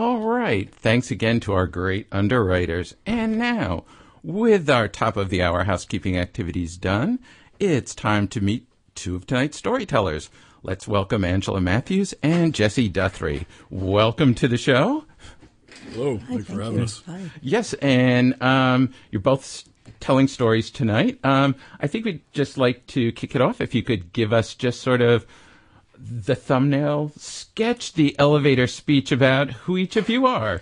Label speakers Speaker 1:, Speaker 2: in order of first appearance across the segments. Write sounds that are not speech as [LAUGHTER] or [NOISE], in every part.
Speaker 1: All right. Thanks again to our great underwriters. And now, with our top of the hour housekeeping activities done, it's time to meet two of tonight's storytellers. Let's welcome Angela Matthews and Jesse Duthry. Welcome to the show.
Speaker 2: Hello. Thanks for having us.
Speaker 3: Hi.
Speaker 1: Yes, and um, you're both telling stories tonight. Um, I think we'd just like to kick it off. If you could give us just sort of the thumbnail sketch, the elevator speech about who each of you are.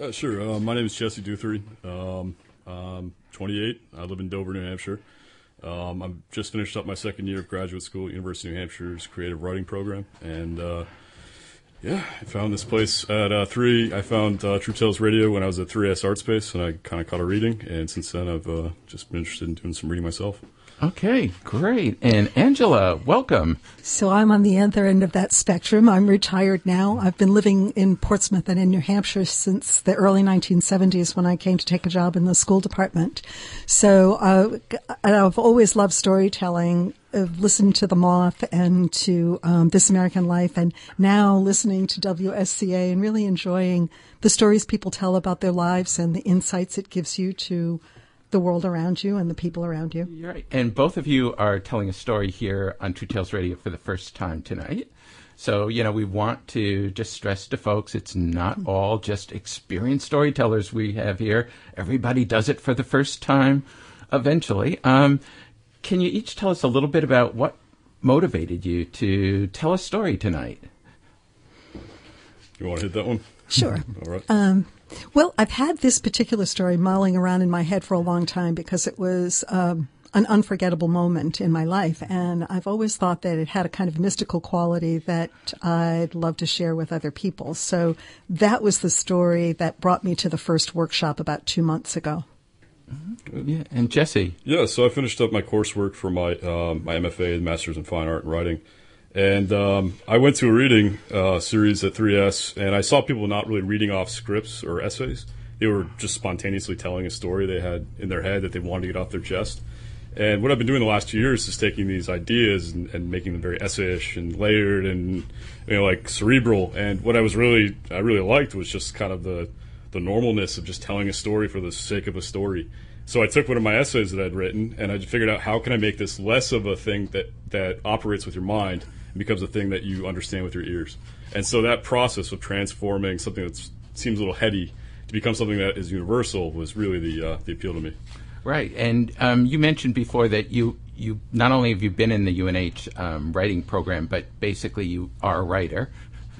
Speaker 2: Uh, sure. Uh, my name is Jesse Duthry. Um, I'm 28. I live in Dover, New Hampshire. Um, I'm just finished up my second year of graduate school at University of New Hampshire's creative writing program, and uh, yeah, I found this place at uh, three. I found uh, True Tales Radio when I was at 3S Art Space, and I kind of caught a reading, and since then I've uh, just been interested in doing some reading myself.
Speaker 1: Okay, great. And Angela, welcome.
Speaker 3: So I'm on the other end of that spectrum. I'm retired now. I've been living in Portsmouth and in New Hampshire since the early 1970s when I came to take a job in the school department. So uh, I've always loved storytelling. I've listened to The Moth and to um, This American Life, and now listening to WSCA and really enjoying the stories people tell about their lives and the insights it gives you to the world around you and the people around you.
Speaker 1: You're right. And both of you are telling a story here on True Tales Radio for the first time tonight. So, you know, we want to just stress to folks it's not all just experienced storytellers we have here. Everybody does it for the first time eventually. Um, can you each tell us a little bit about what motivated you to tell a story tonight?
Speaker 2: You want to hit that one?
Speaker 3: Sure. [LAUGHS]
Speaker 2: All right.
Speaker 3: Um, well, I've had this particular story mulling around in my head for a long time because it was um, an unforgettable moment in my life, and I've always thought that it had a kind of mystical quality that I'd love to share with other people. So that was the story that brought me to the first workshop about two months ago.
Speaker 1: Yeah. And Jesse.
Speaker 2: Yeah, so I finished up my coursework for my um, my MFA, the Masters in Fine Art and Writing, and um, I went to a reading uh, series at 3S, and I saw people not really reading off scripts or essays. They were just spontaneously telling a story they had in their head that they wanted to get off their chest. And what I've been doing the last two years is taking these ideas and, and making them very essayish and layered and you know like cerebral. And what I was really I really liked was just kind of the the normalness of just telling a story for the sake of a story. So I took one of my essays that I'd written and I figured out how can I make this less of a thing that that operates with your mind and becomes a thing that you understand with your ears. And so that process of transforming something that seems a little heady to become something that is universal was really the uh, the appeal to me.
Speaker 1: Right, and um, you mentioned before that you you not only have you been in the UNH um, writing program, but basically you are a writer.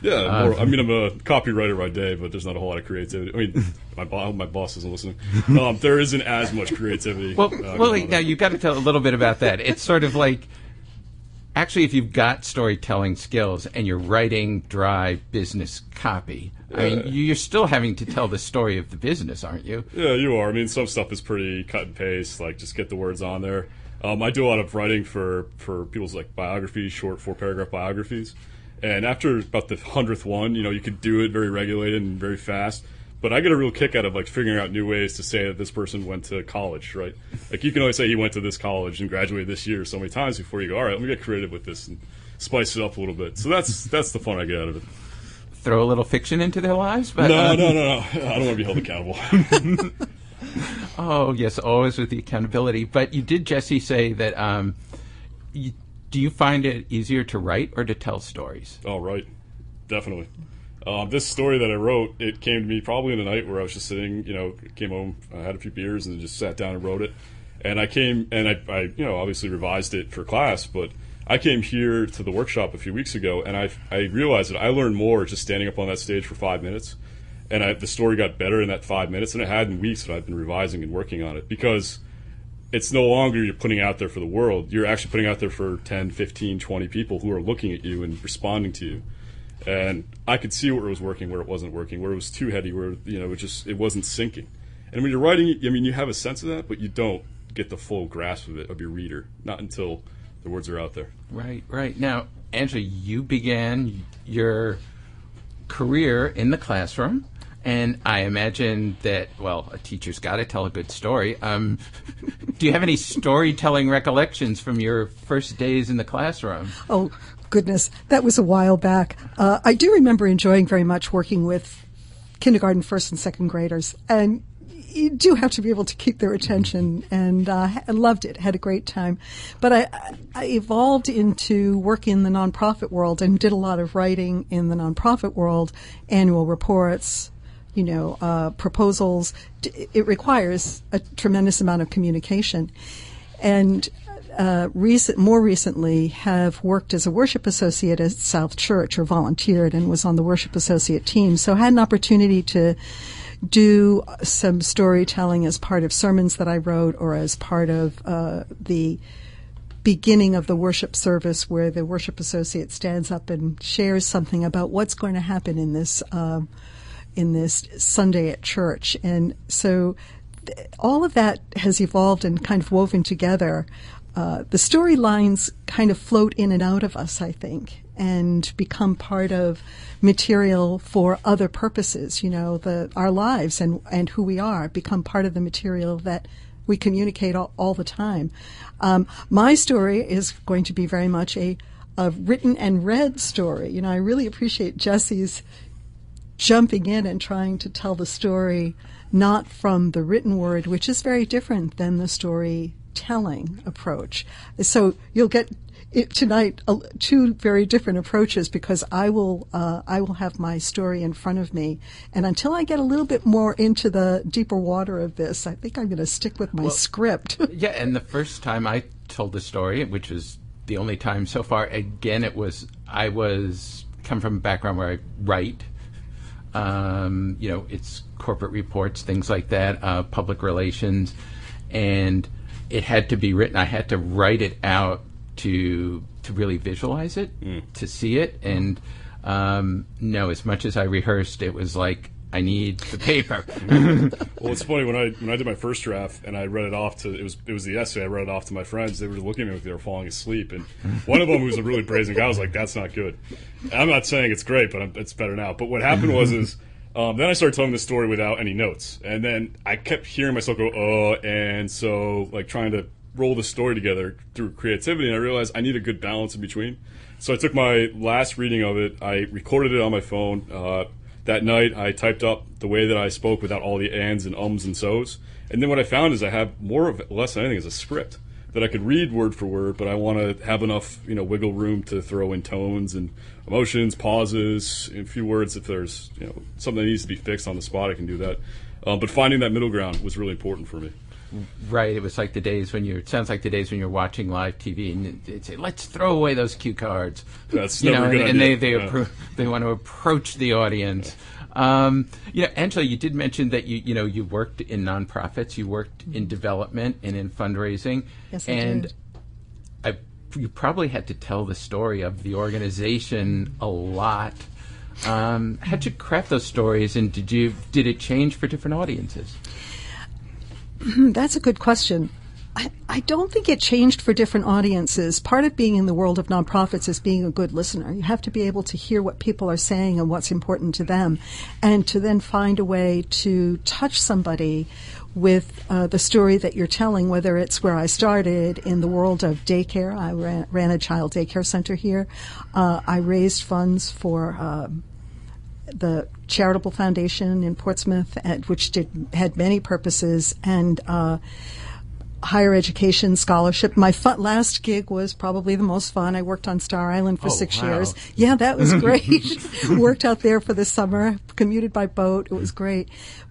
Speaker 2: Yeah, more, I mean, I'm a copywriter by day, but there's not a whole lot of creativity. I mean, [LAUGHS] my, bo- my boss isn't listening. Um, there isn't as much creativity.
Speaker 1: Well,
Speaker 2: uh,
Speaker 1: well, now you've got to tell a little bit about that. It's sort of like actually, if you've got storytelling skills and you're writing dry business copy, I mean, you're still having to tell the story of the business, aren't you?
Speaker 2: Yeah, you are. I mean, some stuff is pretty cut and paste. Like, just get the words on there. Um, I do a lot of writing for for people's like biographies, short four paragraph biographies. And after about the hundredth one, you know, you could do it very regulated and very fast. But I get a real kick out of like figuring out new ways to say that this person went to college, right? Like you can always say he went to this college and graduated this year so many times before you go, all right, let me get creative with this and spice it up a little bit. So that's that's the fun I get out of it.
Speaker 1: Throw a little fiction into their lives, but
Speaker 2: No,
Speaker 1: uh,
Speaker 2: no, no, no. I don't want to be held accountable. [LAUGHS]
Speaker 1: oh yes, always with the accountability. But you did, Jesse, say that. Um, you, do you find it easier to write or to tell stories?
Speaker 2: Oh, right. Definitely. Um, this story that I wrote, it came to me probably in the night where I was just sitting, you know, came home, I had a few beers and just sat down and wrote it. And I came and I, I, you know, obviously revised it for class, but I came here to the workshop a few weeks ago and I, I realized that I learned more just standing up on that stage for five minutes. And I, the story got better in that five minutes than it had in weeks that I've been revising and working on it because it's no longer you're putting out there for the world. You're actually putting out there for 10, 15, 20 people who are looking at you and responding to you. And I could see where it was working, where it wasn't working, where it was too heady, where you know it just it wasn't sinking. And when you're writing, I mean, you have a sense of that, but you don't get the full grasp of it of your reader, not until the words are out there.
Speaker 1: Right, right. Now, Angela, you began your career in the classroom, and I imagine that, well, a teacher's got to tell a good story. Um, [LAUGHS] do you have any storytelling recollections from your first days in the classroom?
Speaker 3: Oh, goodness, that was a while back. Uh, I do remember enjoying very much working with kindergarten, first, and second graders, and you do have to be able to keep their attention. And uh, I loved it, had a great time. But I, I evolved into working in the nonprofit world and did a lot of writing in the nonprofit world, annual reports, you know, uh, proposals. It requires a tremendous amount of communication. And uh, recent, more recently, have worked as a worship associate at South Church or volunteered and was on the worship associate team. So had an opportunity to do some storytelling as part of sermons that I wrote or as part of uh, the beginning of the worship service where the worship associate stands up and shares something about what's going to happen in this um, in this Sunday at church. And so th- all of that has evolved and kind of woven together. Uh, the storylines kind of float in and out of us, I think, and become part of material for other purposes. You know, the our lives and and who we are become part of the material that we communicate all, all the time. Um, my story is going to be very much a a written and read story. You know, I really appreciate Jesse's jumping in and trying to tell the story not from the written word, which is very different than the storytelling approach. So you'll get it, tonight uh, two very different approaches because I will uh, I will have my story in front of me, and until I get a little bit more into the deeper water of this, I think I'm going to stick with my well, script. [LAUGHS]
Speaker 1: yeah, and the first time I told the story, which was the only time so far, again it was I was come from a background where I write. Um, you know, it's corporate reports, things like that, uh, public relations, and it had to be written. I had to write it out to to really visualize it, mm. to see it, and um, no, as much as I rehearsed, it was like I need the paper. [LAUGHS]
Speaker 2: well, it's funny when I when I did my first draft and I read it off to it was it was the essay I read it off to my friends. They were looking at me like they were falling asleep, and one of them who was a really brazen guy I was like, "That's not good." I'm not saying it's great, but I'm, it's better now. But what happened was is. Um, then I started telling the story without any notes, and then I kept hearing myself go, "Oh," and so like trying to roll the story together through creativity, and I realized I need a good balance in between. So I took my last reading of it, I recorded it on my phone. Uh, that night, I typed up the way that I spoke without all the ands and ums and so's. And then what I found is I have more of less than anything is a script that I could read word for word, but I want to have enough, you know, wiggle room to throw in tones and emotions, pauses, a few words. If there's, you know, something that needs to be fixed on the spot, I can do that. Um, but finding that middle ground was really important for me.
Speaker 1: Right. It was like the days when you're. It sounds like the days when you're watching live TV and they say, "Let's throw away those cue cards."
Speaker 2: That's
Speaker 1: you know,
Speaker 2: and,
Speaker 1: and they they, yeah. appro- they want to approach the audience. Um, you know, Angela, you did mention that you you know you worked in nonprofits, you worked in development and in fundraising.
Speaker 3: Yes,
Speaker 1: I and
Speaker 3: did.
Speaker 1: I, you probably had to tell the story of the organization a lot. Um, how'd you craft those stories, and did you did it change for different audiences?
Speaker 3: That's a good question. I, don't think it changed for different audiences. Part of being in the world of nonprofits is being a good listener. You have to be able to hear what people are saying and what's important to them, and to then find a way to touch somebody with uh, the story that you're telling, whether it's where I started in the world of daycare. I ran, ran a child daycare center here. Uh, I raised funds for um, the charitable foundation in Portsmouth, at, which did had many purposes, and uh, higher education scholarship. My fun, last gig was probably the most fun. I worked on Star Island for
Speaker 1: oh,
Speaker 3: six
Speaker 1: wow.
Speaker 3: years. Yeah, that was great. [LAUGHS] worked out there for the summer, commuted by boat. It was great,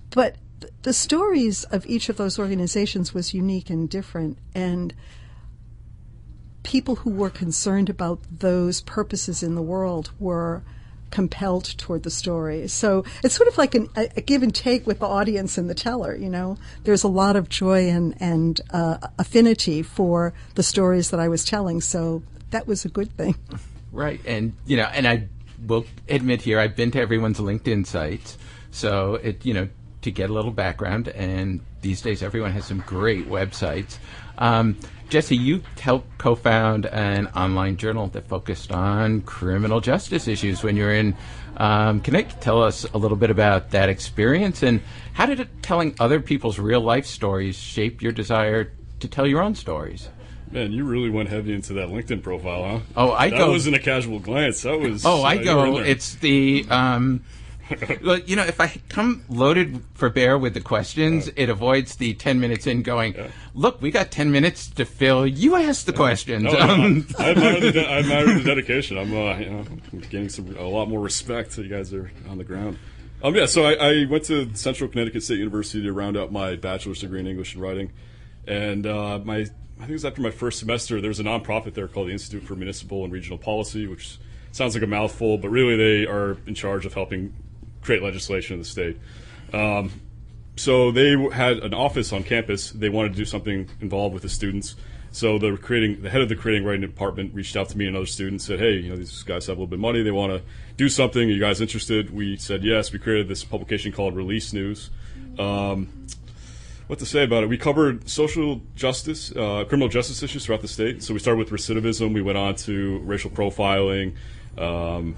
Speaker 3: but th- the stories of each of those organizations was unique and different, and people who were concerned about those purposes in the world were compelled toward the story. So it's sort of like an, a, a, give and take with the audience and the teller. You know, there's a lot of joy and and uh, affinity for the stories that I was telling. So that was a good thing.
Speaker 1: Right, and you know, and I will admit here, I've been to everyone's LinkedIn sites, so it you know to get a little background. And these days, everyone has some great websites. Um, Jesse, you helped co-found an online journal that focused on criminal justice issues when you were in um, Connecticut. Tell us a little bit about that experience and how did it, telling other people's real life stories shape your desire to tell your own stories?
Speaker 2: Man, you really went heavy into that LinkedIn profile, huh?
Speaker 1: Oh, I
Speaker 2: that
Speaker 1: go.
Speaker 2: That wasn't a casual glance. That was.
Speaker 1: Oh, I uh, go. It's the. Um, [LAUGHS] well, you know, if I come loaded for bear with the questions, it avoids the 10 minutes in going, look, we got 10 minutes to fill. You ask the questions.
Speaker 2: No,
Speaker 1: Um,
Speaker 2: I, [LAUGHS] I, admire the, de- I admire the dedication. I'm, uh, you know, I'm getting some a lot more respect. You guys are on the ground. Um, yeah, so I, I went to Central Connecticut State University to round out my bachelor's degree in English and writing, and uh, my I think it was after my first semester. There was a nonprofit there called the Institute for Municipal and Regional Policy, which sounds like a mouthful, but really they are in charge of helping create legislation in the state. Um, so they had an office on campus. They wanted to do something involved with the students. So the creating the head of the creating writing department reached out to me and other students said, "Hey, you know these guys have a little bit of money. They want to do something. Are you guys interested?" We said yes. We created this publication called Release News. Um, what to say about it? We covered social justice, uh, criminal justice issues throughout the state. So we started with recidivism. We went on to racial profiling, um,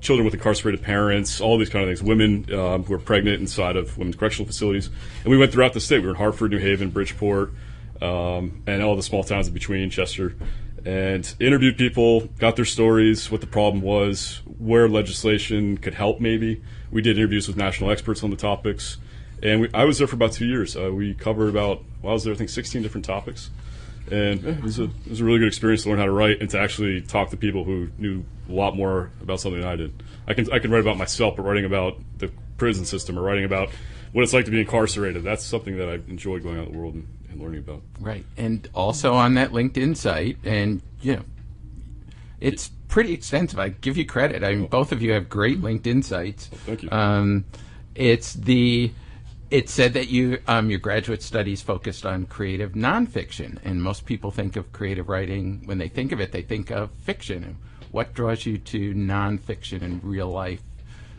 Speaker 2: children with incarcerated parents, all these kind of things. Women um, who are pregnant inside of women's correctional facilities, and we went throughout the state. We were in Hartford, New Haven, Bridgeport, um, and all the small towns in between, Chester, and interviewed people, got their stories, what the problem was, where legislation could help. Maybe we did interviews with national experts on the topics. And we, I was there for about two years. Uh, we covered about, well, I was there, I think, 16 different topics. And eh, it, was a, it was a really good experience to learn how to write and to actually talk to people who knew a lot more about something than I did. I can, I can write about myself, but writing about the prison system or writing about what it's like to be incarcerated, that's something that I enjoy going out in the world and, and learning about.
Speaker 1: Right. And also on that LinkedIn site, and, you know, it's pretty extensive. I give you credit. I mean, both of you have great LinkedIn sites.
Speaker 2: Thank you.
Speaker 1: Um, it's the. It said that you um, your graduate studies focused on creative nonfiction, and most people think of creative writing when they think of it, they think of fiction. What draws you to nonfiction and real life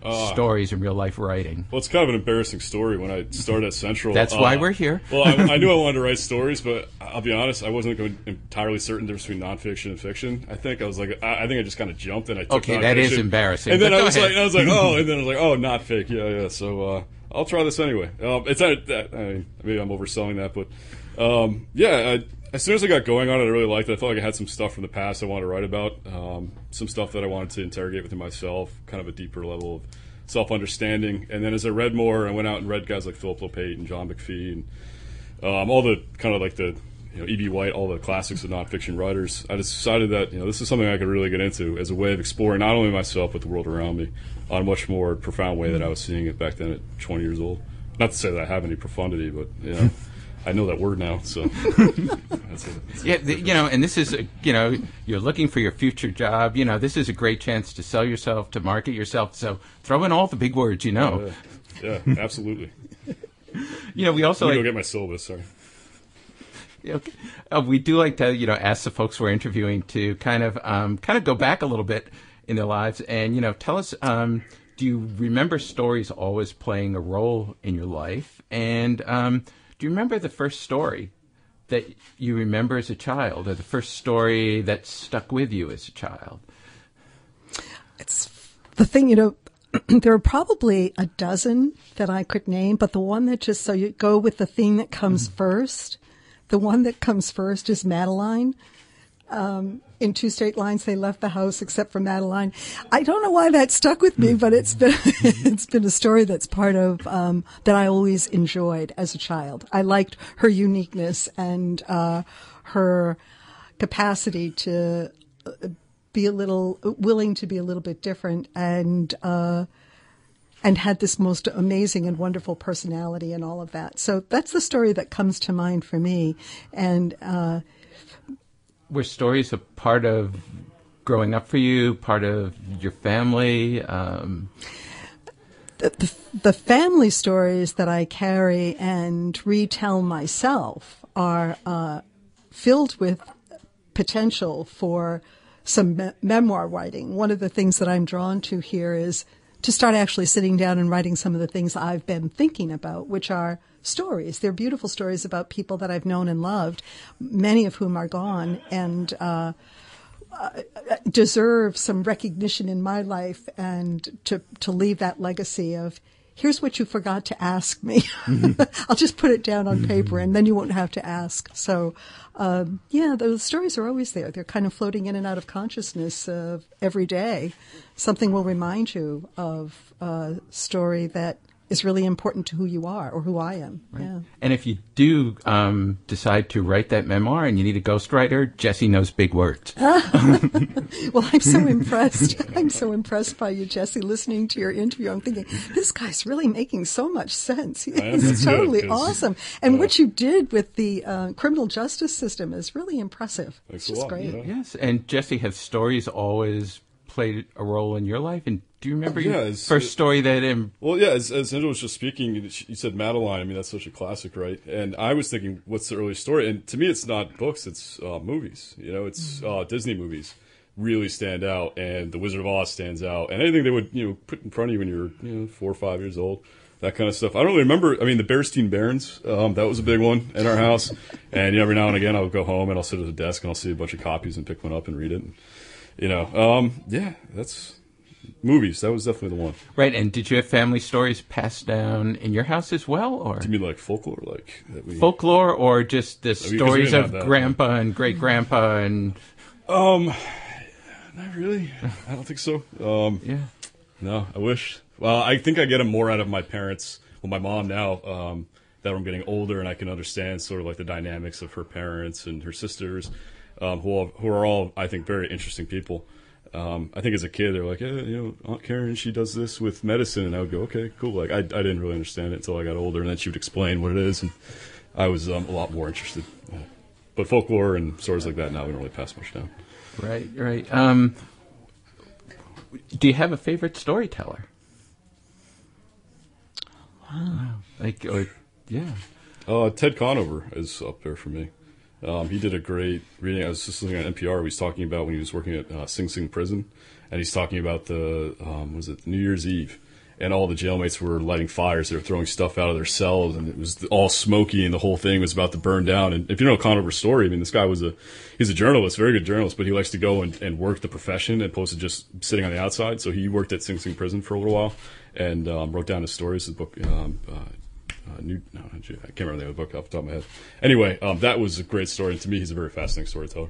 Speaker 2: Uh,
Speaker 1: stories and real life writing?
Speaker 2: Well, it's kind of an embarrassing story when I started at Central.
Speaker 1: That's why
Speaker 2: uh,
Speaker 1: we're here.
Speaker 2: well, I, I knew I [LAUGHS] wanted to write stories, but I'll be honest, I wasn't entirely certain the difference between nonfiction and fiction. I think I was like, I, I think I just kind of jumped and I took
Speaker 1: Okay, that is embarrassing,
Speaker 2: And then I was
Speaker 1: ahead.
Speaker 2: like, I was like, [LAUGHS] oh, and then I was like, oh, not fake, yeah, yeah. So uh, I'll try this anyway. Um, it's not. I mean, maybe I'm overselling that, but um, yeah. I, as soon as I got going on it, I really liked it. I felt like I had some stuff from the past I wanted to write about, um, some stuff that I wanted to interrogate within myself, kind of a deeper level of self understanding. And then as I read more, I went out and read guys like Philip Lopate and John McPhee and um, all the kind of like the you know E.B. White, all the classics of nonfiction writers. I just decided that you know this is something I could really get into as a way of exploring not only myself but the world around me on a much more profound way than I was seeing it back then at 20 years old. Not to say that I have any profundity, but you know. [LAUGHS] I know that word now, so that's it.
Speaker 1: Yeah, the, you know, and this is, a, you know, you're looking for your future job. You know, this is a great chance to sell yourself, to market yourself. So throw in all the big words you know.
Speaker 2: Yeah, yeah, absolutely. [LAUGHS]
Speaker 1: You know, we also like,
Speaker 2: go get my syllabus. Sorry. [LAUGHS]
Speaker 1: Okay. Uh, we do like to, you know, ask the folks we're interviewing to kind of, um, kind of go back a little bit in their lives and, you know, tell us, um, do you remember stories always playing a role in your life? And um, do you remember the first story that you remember as a child, or the first story that stuck with you as a child?
Speaker 3: It's the thing, you know, [CLEARS THROAT] there are probably a dozen that I could name, but the one that just so you go with the thing that comes first. The one that comes first is Madeline. Um, in two straight lines, they left the house except for Madeline. I don't know why that stuck with me, but it's been [LAUGHS] it's been a story that's part of um, that I always enjoyed as a child. I liked her uniqueness and uh, her capacity to uh, be a little willing to be a little bit different and uh, and had this most amazing and wonderful personality and all of that. So that's the story that comes to mind for me. And uh,
Speaker 1: Were stories a part of growing up for you, part of your family? Um,
Speaker 3: the, the, family stories that I carry and retell myself are uh, filled with potential for some me- memoir writing. One of the things that I'm drawn to here is to start actually sitting down and writing some of the things I've been thinking about, which are stories. They're beautiful stories about people that I've known and loved, many of whom are gone, and uh, uh deserve some recognition in my life and to to leave that legacy of here's what you forgot to ask me. [LAUGHS] Mm-hmm. I'll just put it down on paper mm-hmm. and then you won't have to ask. So, um, yeah, those stories are always there. They're kind of floating in and out of consciousness every day. Something will remind you of a story that is really important to who you are or who I am. Right. Yeah.
Speaker 1: And if you do um, decide to write that memoir and you need a ghostwriter, Jesse knows big words. [LAUGHS] [LAUGHS] well,
Speaker 3: I'm so impressed. [LAUGHS] I'm so impressed by you, Jesse. Listening to your interview, I'm thinking this guy's really making so much sense. It's totally good, awesome. And uh, what you did with the uh, criminal justice system is really impressive.
Speaker 2: Thanks
Speaker 3: it's
Speaker 2: just lot.
Speaker 3: Great.
Speaker 2: Yeah.
Speaker 1: Yes, and Jesse, has stories always played a role in your life? And do you remember
Speaker 2: yeah,
Speaker 1: your first it, story that? In...
Speaker 2: Well, yeah, as, as Angela was just speaking, you said Madeline. I mean, that's such a classic, right? And I was thinking, what's the earliest story? And to me, it's not books; it's uh, movies. You know, it's mm-hmm. uh, Disney movies really stand out, and The Wizard of Oz stands out, and anything they would you know put in front of you when you're you know four or five years old. That kind of stuff. I don't really remember. I mean, the Berenstain Bears, um, that was a big one in our house. And you know, every now and again, I'll go home and I'll sit at the desk and I'll see a bunch of copies and pick one up and read it. You know, um, yeah, that's movies. That was definitely the one.
Speaker 1: Right. And did you have family stories passed down in your house as well, or
Speaker 2: do you mean like folklore, like
Speaker 1: we... folklore, or just the stories of grandpa and great grandpa and?
Speaker 2: Um, not really. I don't think so. Um, yeah. No, I wish. Well, I think I get them more out of my parents. Well, my mom now. Um, that I'm getting older and I can understand sort of like the dynamics of her parents and her sisters, um, who, all, who are all I think very interesting people um, I think as a kid, they're like, yeah, you know, Aunt Karen, she does this with medicine. And I would go, okay, cool. Like, I, I didn't really understand it until I got older. And then she would explain what it is. And I was um, a lot more interested. But folklore and stories like that now, we don't really pass much down.
Speaker 1: Right, right. Um, do you have a favorite storyteller?
Speaker 3: Wow.
Speaker 1: Like, or, yeah.
Speaker 2: Uh, Ted Conover is up there for me. Um, he did a great reading. I was just listening on NPR. He was talking about when he was working at uh, Sing Sing Prison, and he's talking about the um, was it New Year's Eve, and all the jailmates were lighting fires. They were throwing stuff out of their cells, and it was all smoky, and the whole thing was about to burn down. And if you know Conover's story, I mean, this guy was a he's a journalist, very good journalist, but he likes to go and, and work the profession opposed to just sitting on the outside. So he worked at Sing Sing Prison for a little while and um, wrote down his stories. His book. Um, uh, uh, new, no, I can't remember the other book off the top of my head. Anyway, um, that was a great story, and to me, he's a very fascinating storyteller.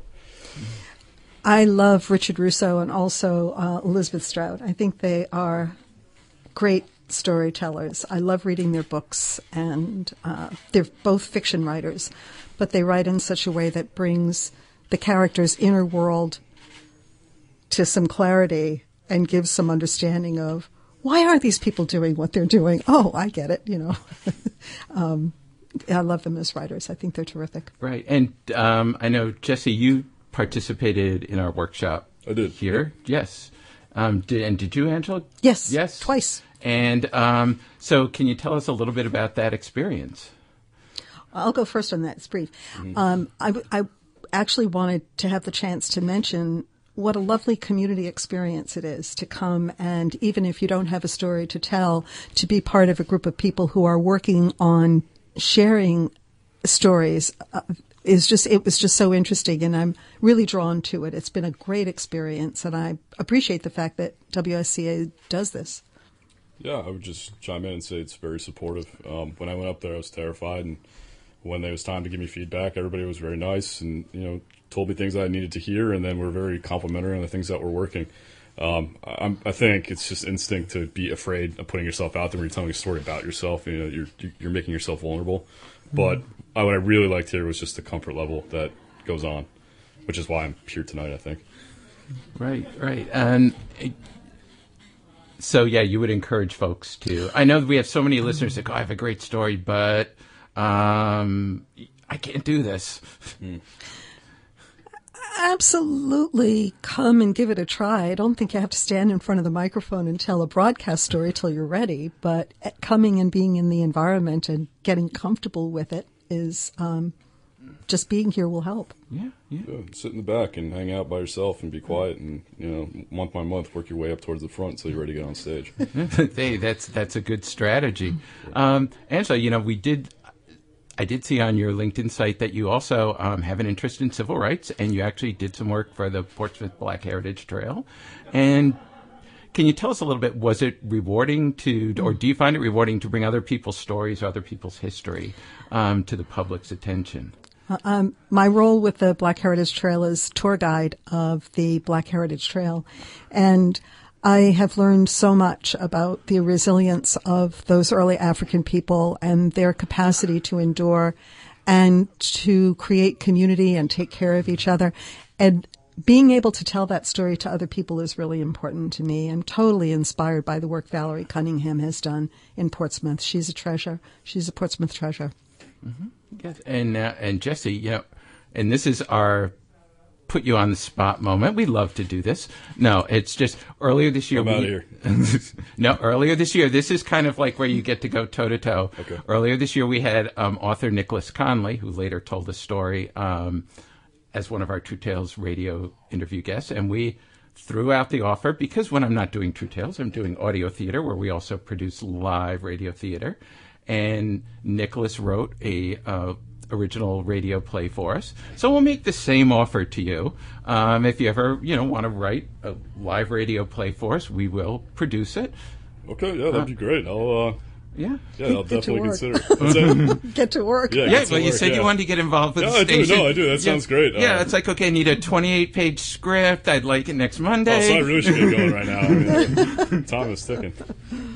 Speaker 3: I love Richard Russo and also uh, Elizabeth Strout. I think they are great storytellers. I love reading their books, and uh, they're both fiction writers, but they write in such a way that brings the character's inner world to some clarity and gives some understanding of why are these people doing what they're doing? Oh, I get it. You know, [LAUGHS] um, I love them as writers. I think they're terrific.
Speaker 1: Right, and um, I know Jesse, you participated in our workshop.
Speaker 2: I did
Speaker 1: here. Yes, um, did, and did you, Angela?
Speaker 3: Yes.
Speaker 1: Yes,
Speaker 3: twice.
Speaker 1: And um, so, can you tell us a little bit about that experience?
Speaker 3: I'll go first on that. It's brief. Mm-hmm. Um, I, I actually wanted to have the chance to mention what a lovely community experience it is to come and even if you don't have a story to tell, to be part of a group of people who are working on sharing stories uh, is just it was just so interesting and I'm really drawn to it. It's been a great experience and I appreciate the fact that WSCA does this.
Speaker 2: Yeah, I would just chime in and say it's very supportive. Um, when I went up there, I was terrified, and when it was time to give me feedback, everybody was very nice and you know told me things I needed to hear, and then were very complimentary on the things that were working. Um, i think it's just instinct to be afraid of putting yourself out there when you're telling a story about yourself. You know, you're you're making yourself vulnerable. But mm-hmm. what I really liked here was just the comfort level that goes on, which is why I'm here tonight. I think.
Speaker 1: Right, right, and. so yeah, you would encourage folks to. I know we have so many listeners that go, "I have a great story, but um, I can't do this." Mm
Speaker 3: absolutely come and give it a try. I don't think you have to stand in front of the microphone and tell a broadcast story till you're ready, but coming and being in the environment and getting comfortable with it is um, just being here will help.
Speaker 1: Yeah, yeah.
Speaker 2: yeah. Sit in the back and hang out by yourself and be quiet, and you know, month by month, work your way up towards the front so you're ready to get on stage. [LAUGHS]
Speaker 1: hey, that's that's a good strategy. Um, Angela, you know, we did I did see on your LinkedIn site that you also um, have an interest in civil rights, and you actually did some work for the Portsmouth Black Heritage Trail. And can you tell us a little bit? Was it rewarding to, or do you find it rewarding to bring other people's stories or other people's history um, to the public's attention?
Speaker 3: Um, my role with the Black Heritage Trail is tour guide of the Black Heritage Trail, and I have learned so much about the resilience of those early African people and their capacity to endure and to create community and take care of each other. And being able to tell that story to other people is really important to me. I'm totally inspired by the work Valerie Cunningham has done in Portsmouth. She's a treasure. She's a Portsmouth treasure.
Speaker 1: Mm-hmm. Yes. And uh, and Jesse, you know, and this is our put you on the spot moment. We love to do this. No, it's just earlier this year. We,
Speaker 2: here. [LAUGHS]
Speaker 1: no, earlier this year. This is kind of like where you get to go toe to toe. Earlier this year, we had um, author Nicholas Conley, who later told the story um, as one of our True Tales radio interview guests, and we threw out the offer because when I'm not doing True Tales, I'm doing audio theater, where we also produce live radio theater. And Nicholas wrote a uh, original radio play for us. So we'll make the same offer to you. Um, if you ever, you know, want to write a live radio play for us, we will produce it.
Speaker 2: Okay, yeah, that'd be great. I'll, uh,
Speaker 1: Yeah.
Speaker 2: yeah, I'll
Speaker 3: Get to
Speaker 2: definitely
Speaker 3: work.
Speaker 2: consider. it. [LAUGHS]
Speaker 3: Get to work.
Speaker 2: Yeah,
Speaker 1: Yeah,
Speaker 2: get to
Speaker 1: well, you
Speaker 2: work,
Speaker 1: said you wanted to get involved with
Speaker 2: Yeah,
Speaker 1: the
Speaker 2: I do.
Speaker 1: station.
Speaker 2: No, I do. That
Speaker 1: Yeah.
Speaker 2: sounds great.
Speaker 1: Yeah,
Speaker 2: Uh,
Speaker 1: it's like okay, I need a 28 page script. I'd like it next Monday.
Speaker 2: Oh, so I really should get going right now. I mean, [LAUGHS] time is ticking.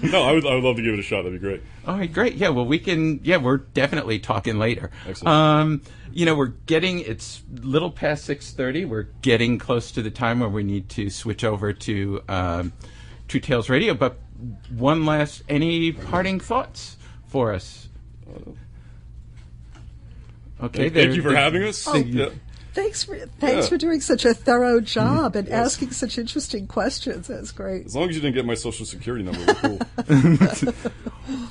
Speaker 2: [LAUGHS] No, I would, I would love to give it a shot. That'd be great.
Speaker 1: All right, great. Yeah, well, we can. Yeah, we're definitely talking later.
Speaker 2: Excellent.
Speaker 1: Um, you know, we're getting. It's little past six thirty. We're getting close to the time where we need to switch over to um, True Tales Radio. But one last, any parting thoughts for us? Okay.
Speaker 2: Thank, thank you for having us.
Speaker 3: Oh.
Speaker 2: Yeah.
Speaker 3: Thanks for thanks
Speaker 2: Yeah.
Speaker 3: for doing such a thorough job and
Speaker 2: Yes.
Speaker 3: asking such interesting questions. That's great.
Speaker 2: As long as you didn't get my social security number, we're cool. [LAUGHS]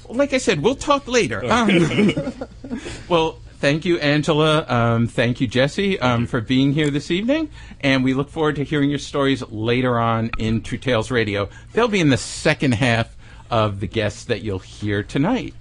Speaker 1: Like I said, we'll talk later. Um, [LAUGHS] well, thank you, Angela. Um, thank you, Jesse, um, for being here this evening. And we look forward to hearing your stories later on in True Tales Radio. They'll be in the second half of the guests that you'll hear tonight.